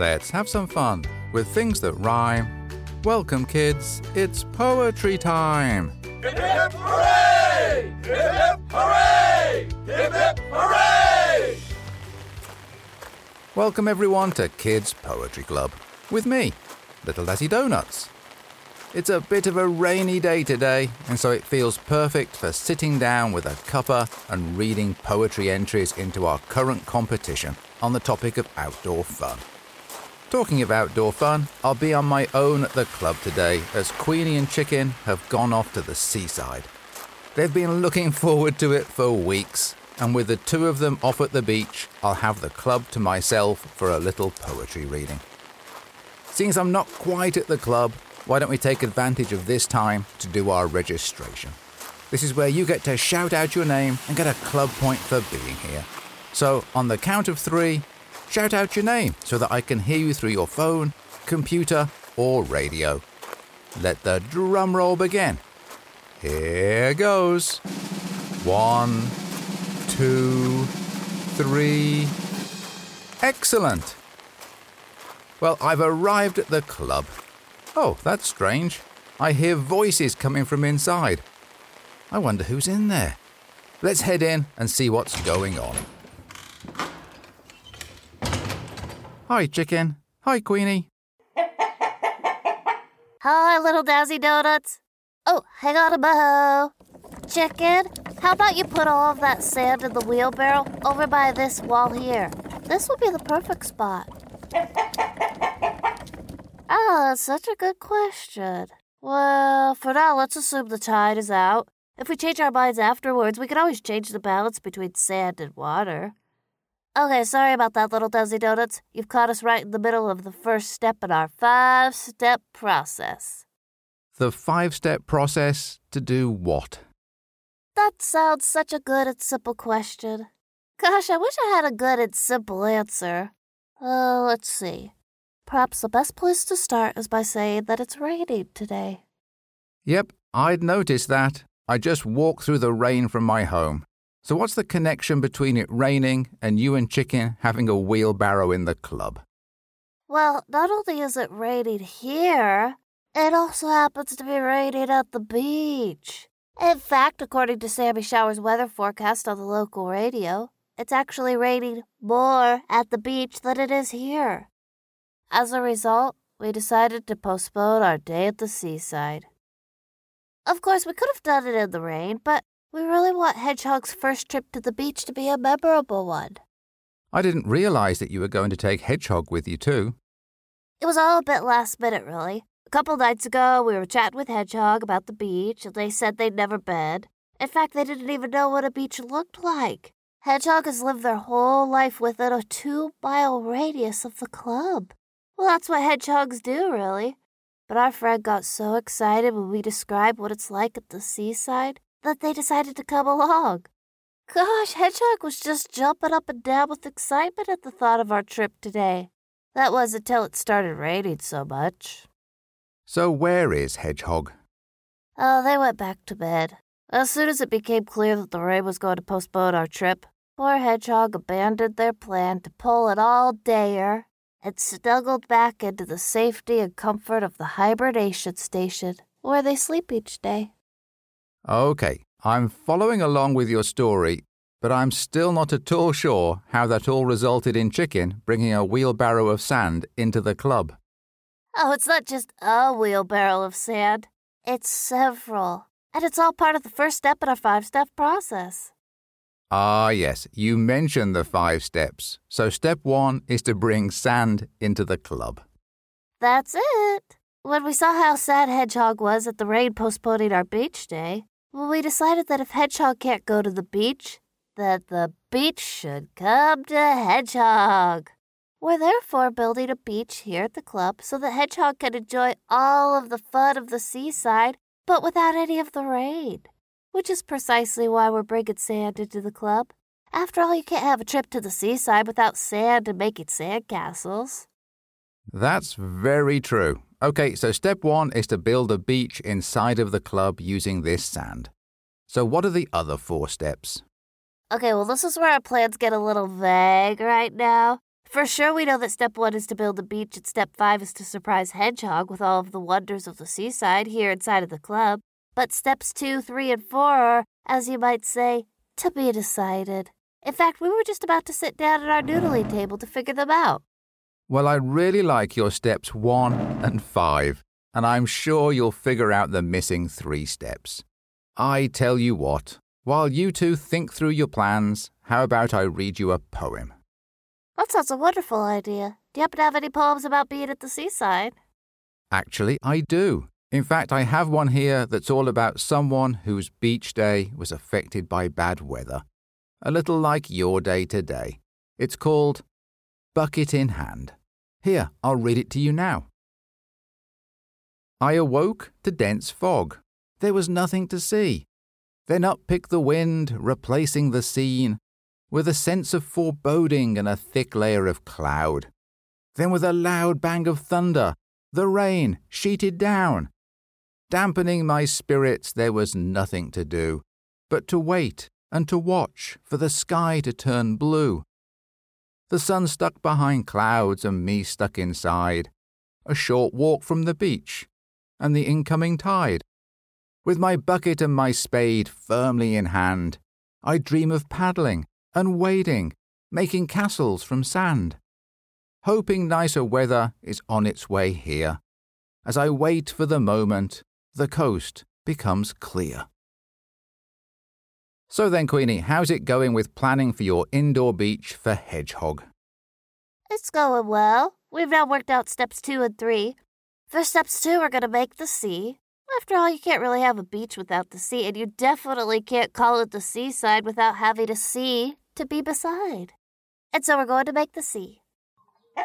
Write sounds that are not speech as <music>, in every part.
Let's have some fun with things that rhyme. Welcome, kids. It's poetry time. Hip hip hooray! Hip hip hooray! Hip hip hooray! Welcome, everyone, to Kids Poetry Club with me, Little Dazzy Donuts. It's a bit of a rainy day today, and so it feels perfect for sitting down with a cuppa and reading poetry entries into our current competition on the topic of outdoor fun. Talking of outdoor fun, I'll be on my own at the club today as Queenie and Chicken have gone off to the seaside. They've been looking forward to it for weeks, and with the two of them off at the beach, I'll have the club to myself for a little poetry reading. As I'm not quite at the club, why don't we take advantage of this time to do our registration? This is where you get to shout out your name and get a club point for being here. So, on the count of three, shout out your name so that I can hear you through your phone, computer, or radio. Let the drum roll begin. Here goes. One, two, three. Excellent. Well, I've arrived at the club. Oh, that's strange. I hear voices coming from inside. I wonder who's in there. Let's head in and see what's going on. Hi, chicken. Hi, Queenie. <laughs> Hi, little Dazzy Donuts. Oh, hang on a mo. Chicken, how about you put all of that sand in the wheelbarrow over by this wall here? This will be the perfect spot. Oh, <laughs> that's such a good question. Well, for now, let's assume the tide is out. If we change our minds afterwards, we can always change the balance between sand and water. Okay, sorry about that, little Dazzy Donuts. You've caught us right in the middle of the first step in our five step process. The five step process to do what? That sounds such a good and simple question. Gosh, I wish I had a good and simple answer. Uh, let's see. Perhaps the best place to start is by saying that it's raining today. Yep, I'd noticed that. I just walked through the rain from my home. So, what's the connection between it raining and you and Chicken having a wheelbarrow in the club? Well, not only is it raining here, it also happens to be raining at the beach. In fact, according to Sammy Shower's weather forecast on the local radio, it's actually raining more at the beach than it is here. As a result, we decided to postpone our day at the seaside. Of course, we could have done it in the rain, but we really want Hedgehog's first trip to the beach to be a memorable one. I didn't realize that you were going to take Hedgehog with you, too. It was all a bit last minute, really. A couple nights ago, we were chatting with Hedgehog about the beach, and they said they'd never been. In fact, they didn't even know what a beach looked like. Hedgehog has lived their whole life within a two mile radius of the club. Well, that's what hedgehogs do, really. But our friend got so excited when we described what it's like at the seaside that they decided to come along. Gosh, Hedgehog was just jumping up and down with excitement at the thought of our trip today. That was until it started raining so much. So, where is Hedgehog? Oh, they went back to bed. As soon as it became clear that the rain was going to postpone our trip, poor Hedgehog abandoned their plan to pull an all dayer and snuggled back into the safety and comfort of the hibernation station where they sleep each day. Okay, I'm following along with your story, but I'm still not at all sure how that all resulted in Chicken bringing a wheelbarrow of sand into the club. Oh, it's not just a wheelbarrow of sand, it's several. And it's all part of the first step in our five step process. Ah, yes, you mentioned the five steps. So, step one is to bring sand into the club. That's it. When we saw how sad Hedgehog was at the rain postponing our beach day, well, we decided that if Hedgehog can't go to the beach, that the beach should come to Hedgehog. We're therefore building a beach here at the club so that Hedgehog can enjoy all of the fun of the seaside, but without any of the rain. Which is precisely why we're bringing sand into the club. After all, you can't have a trip to the seaside without sand and making sand castles. That's very true. Okay, so step one is to build a beach inside of the club using this sand. So, what are the other four steps? Okay, well, this is where our plans get a little vague right now. For sure, we know that step one is to build a beach, and step five is to surprise Hedgehog with all of the wonders of the seaside here inside of the club. But steps two, three, and four are, as you might say, to be decided. In fact, we were just about to sit down at our noodling table to figure them out. Well, I really like your steps one and five, and I'm sure you'll figure out the missing three steps. I tell you what, while you two think through your plans, how about I read you a poem? That sounds a wonderful idea. Do you happen to have any poems about being at the seaside? Actually, I do. In fact, I have one here that's all about someone whose beach day was affected by bad weather. A little like your day today. It's called Bucket in Hand. Here, I'll read it to you now. I awoke to dense fog. There was nothing to see. Then up picked the wind, replacing the scene with a sense of foreboding and a thick layer of cloud. Then, with a loud bang of thunder, the rain sheeted down. Dampening my spirits, there was nothing to do but to wait and to watch for the sky to turn blue. The sun stuck behind clouds and me stuck inside, a short walk from the beach and the incoming tide. With my bucket and my spade firmly in hand, I dream of paddling and wading, making castles from sand. Hoping nicer weather is on its way here. As I wait for the moment, the coast becomes clear. So then, Queenie, how's it going with planning for your indoor beach for Hedgehog? It's going well. We've now worked out steps two and three. For steps two, we're going to make the sea. After all, you can't really have a beach without the sea, and you definitely can't call it the seaside without having a sea to be beside. And so we're going to make the sea. <laughs>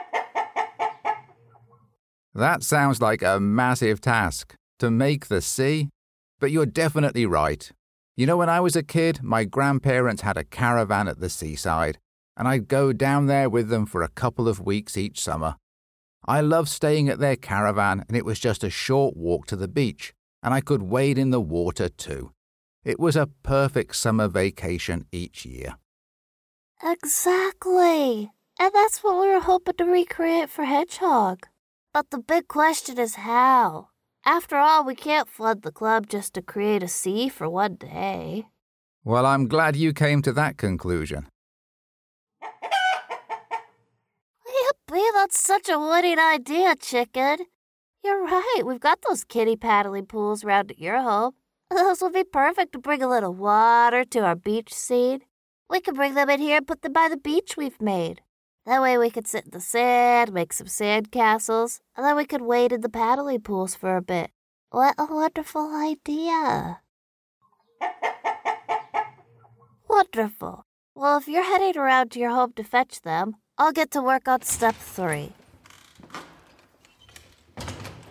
That sounds like a massive task to make the sea. But you're definitely right. You know, when I was a kid, my grandparents had a caravan at the seaside, and I'd go down there with them for a couple of weeks each summer. I loved staying at their caravan, and it was just a short walk to the beach, and I could wade in the water too. It was a perfect summer vacation each year. Exactly. And that's what we were hoping to recreate for Hedgehog. But the big question is how? After all, we can't flood the club just to create a sea for one day. Well, I'm glad you came to that conclusion. Yippee, that's such a winning idea, chicken. You're right, we've got those kitty paddling pools round at your home. <laughs> Those would be perfect to bring a little water to our beach scene. We could bring them in here and put them by the beach we've made. That way we could sit in the sand, make some sand castles, and then we could wade in the paddling pools for a bit. What a wonderful idea! <laughs> Wonderful. Well, if you're heading around to your home to fetch them, I'll get to work on step three.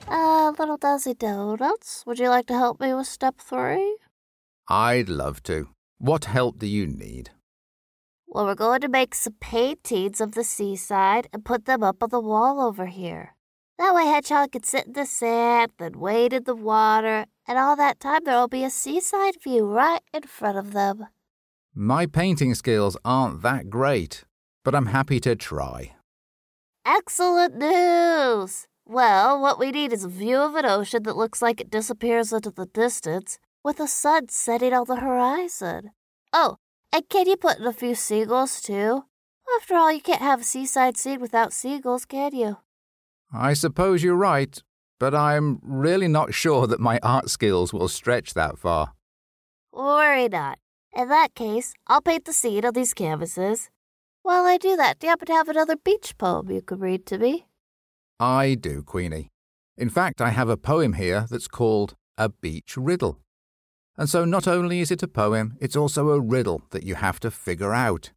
Uh, little Dazzy Donuts, would you like to help me with step three? I'd love to. What help do you need? Well, we're going to make some paintings of the seaside and put them up on the wall over here. That way, Hedgehog can sit in the sand, then wade in the water, and all that time there'll be a seaside view right in front of them. My painting skills aren't that great, but I'm happy to try. Excellent news! Well, what we need is a view of an ocean that looks like it disappears into the distance, with the sun setting on the horizon. Oh, and can you put in a few seagulls too? After all, you can't have a seaside scene without seagulls, can you? I suppose you're right, but I'm really not sure that my art skills will stretch that far. Worry not. In that case, I'll paint the scene on these canvases. While I do that, do you happen to have another beach poem you could read to me? I do, Queenie. In fact, I have a poem here that's called A Beach Riddle. And so not only is it a poem, it's also a riddle that you have to figure out.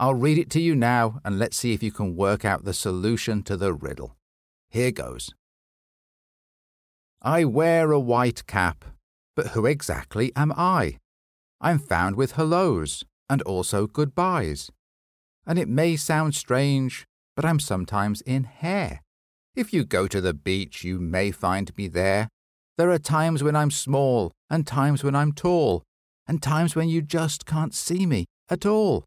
I'll read it to you now and let's see if you can work out the solution to the riddle. Here goes. I wear a white cap, but who exactly am I? I'm found with hellos and also goodbyes. And it may sound strange, but I'm sometimes in hair. If you go to the beach, you may find me there. There are times when I'm small, and times when I'm tall, and times when you just can't see me at all.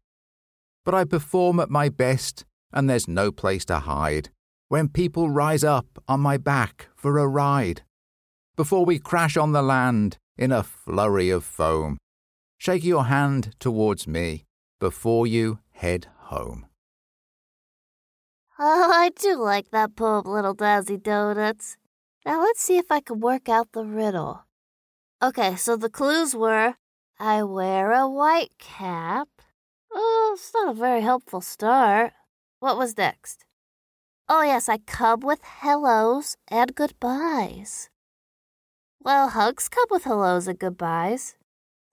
But I perform at my best and there's no place to hide when people rise up on my back for a ride. Before we crash on the land in a flurry of foam, shake your hand towards me before you head home. Oh, I do like that poem, Little Dazzy Donuts. Now let's see if I can work out the riddle. Okay, so the clues were I wear a white cap. Oh, it's not a very helpful start. What was next? Oh, yes, I come with hellos and goodbyes. Well, hugs come with hellos and goodbyes,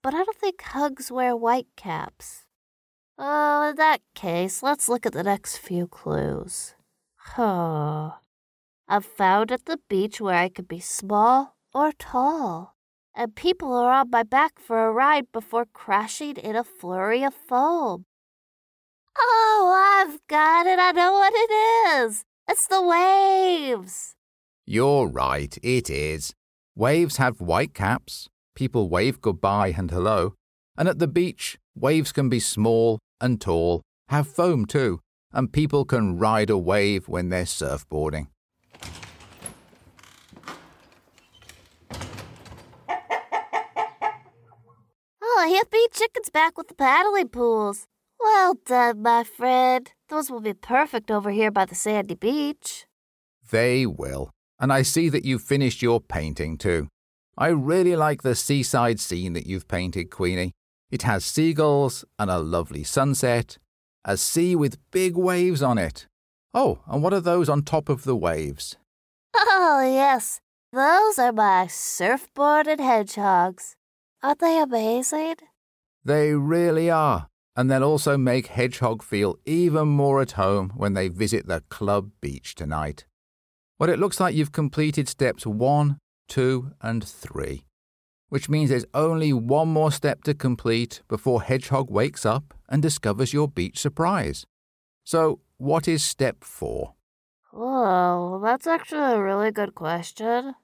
but I don't think hugs wear white caps. Oh, in that case, let's look at the next few clues. Huh. I'm found at the beach where I could be small or tall, and people are on my back for a ride before crashing in a flurry of foam. Oh, I've got it. I know what it is. It's the waves. You're right, it is. Waves have white caps, people wave goodbye and hello, and at the beach, waves can be small and tall, have foam too, and people can ride a wave when they're surfboarding. Oh, hippie chicken's back with the paddling pools. Well done, my friend. Those will be perfect over here by the sandy beach. They will. And I see that you've finished your painting too. I really like the seaside scene that you've painted, Queenie. It has seagulls and a lovely sunset, a sea with big waves on it. Oh, and what are those on top of the waves? <laughs> Oh, yes. Those are my surfboarded hedgehogs. Aren't they amazing? They really are. And they'll also make Hedgehog feel even more at home when they visit the club beach tonight. Well, it looks like you've completed steps one, two, and three, which means there's only one more step to complete before Hedgehog wakes up and discovers your beach surprise. So, what is step four? Oh, that's actually a really good question.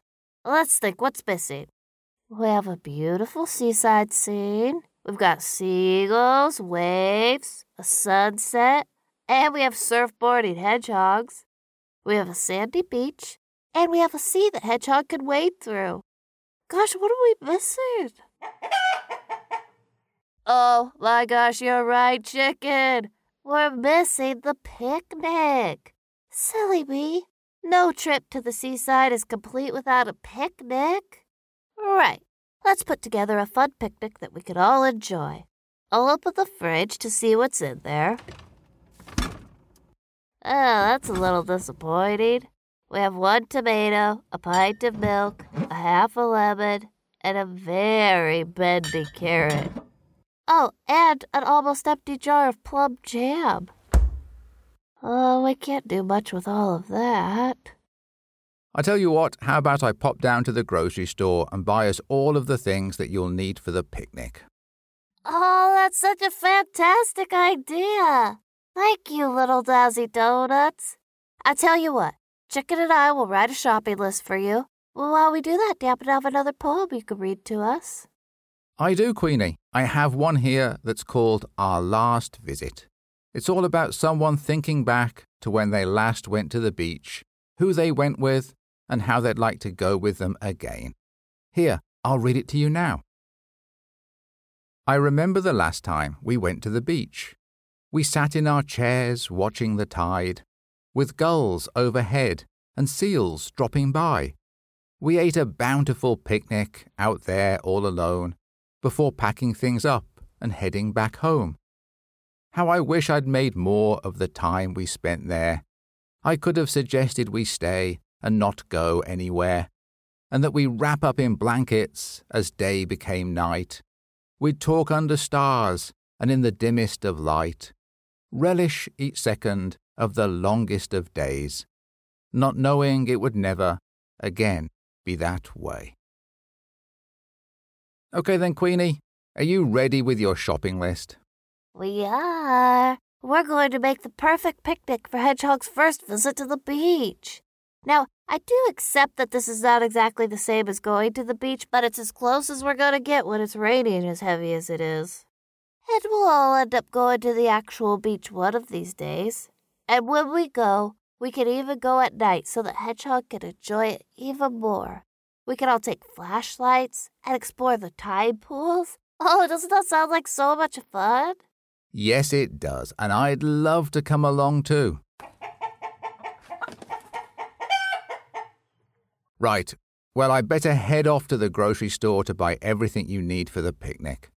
Let's think what's missing. We have a beautiful seaside scene. We've got seagulls, waves, a sunset, and we have surfboarding hedgehogs. We have a sandy beach, and we have a sea that Hedgehog can wade through. Gosh, what are we missing? <laughs> oh my gosh, you're right, chicken. We're missing the picnic. Silly me. No trip to the seaside is complete without a picnic. Right. Let's put together a fun picnic that we could all enjoy. I'll open the fridge to see what's in there. Oh, that's a little disappointing. We have one tomato, a pint of milk, a half a lemon, and a very bendy carrot. Oh, and an almost empty jar of plum jam. Oh, we can't do much with all of that. I tell you what, how about I pop down to the grocery store and buy us all of the things that you'll need for the picnic? Oh, that's such a fantastic idea. Thank you, little Dazzy Donuts. I tell you what, Chicken and I will write a shopping list for you. Well, while we do that, happen have another poem you could read to us? I do, Queenie. I have one here that's called Our Last Visit. It's all about someone thinking back to when they last went to the beach, who they went with, and how they'd like to go with them again. Here, I'll read it to you now. I remember the last time we went to the beach. We sat in our chairs watching the tide, with gulls overhead and seals dropping by. We ate a bountiful picnic out there all alone before packing things up and heading back home. How I wish I'd made more of the time we spent there. I could have suggested we stay and not go anywhere, and that we wrap up in blankets as day became night. We'd talk under stars and in the dimmest of light, relish each second of the longest of days, not knowing it would never again be that way. Okay then, Queenie, are you ready with your shopping list? We are. We're going to make the perfect picnic for Hedgehog's first visit to the beach. Now, I do accept that this is not exactly the same as going to the beach, but it's as close as we're going to get when it's raining as heavy as it is. And we'll all end up going to the actual beach one of these days. And when we go, we can even go at night so that Hedgehog can enjoy it even more. We can all take flashlights and explore the tide pools. <laughs> Oh, doesn't that sound like so much fun? Yes, it does, and I'd love to come along too. Right, well, I'd better head off to the grocery store to buy everything you need for the picnic.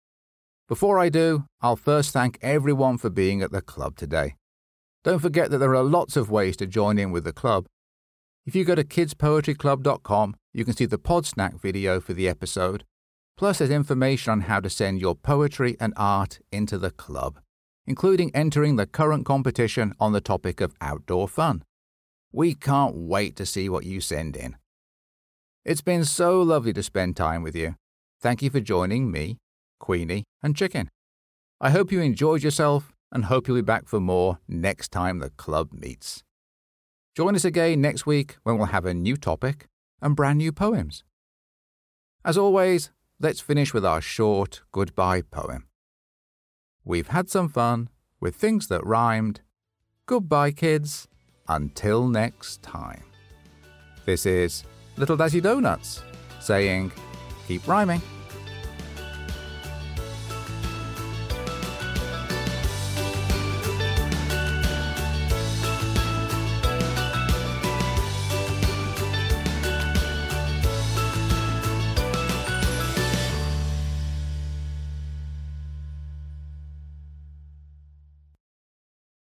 Before I do, I'll first thank everyone for being at the club today. Don't forget that there are lots of ways to join in with the club. If you go to kidspoetryclub.com, you can see the Podsnack video for the episode. Plus, there's information on how to send your poetry and art into the club, including entering the current competition on the topic of outdoor fun. We can't wait to see what you send in. It's been so lovely to spend time with you. Thank you for joining me, Queenie, and Chicken. I hope you enjoyed yourself and hope you'll be back for more next time the club meets. Join us again next week when we'll have a new topic and brand new poems. As always, let's finish with our short goodbye poem. We've had some fun with things that rhymed. Goodbye, kids. Until next time. This is Little Dazzy Donuts saying, keep rhyming.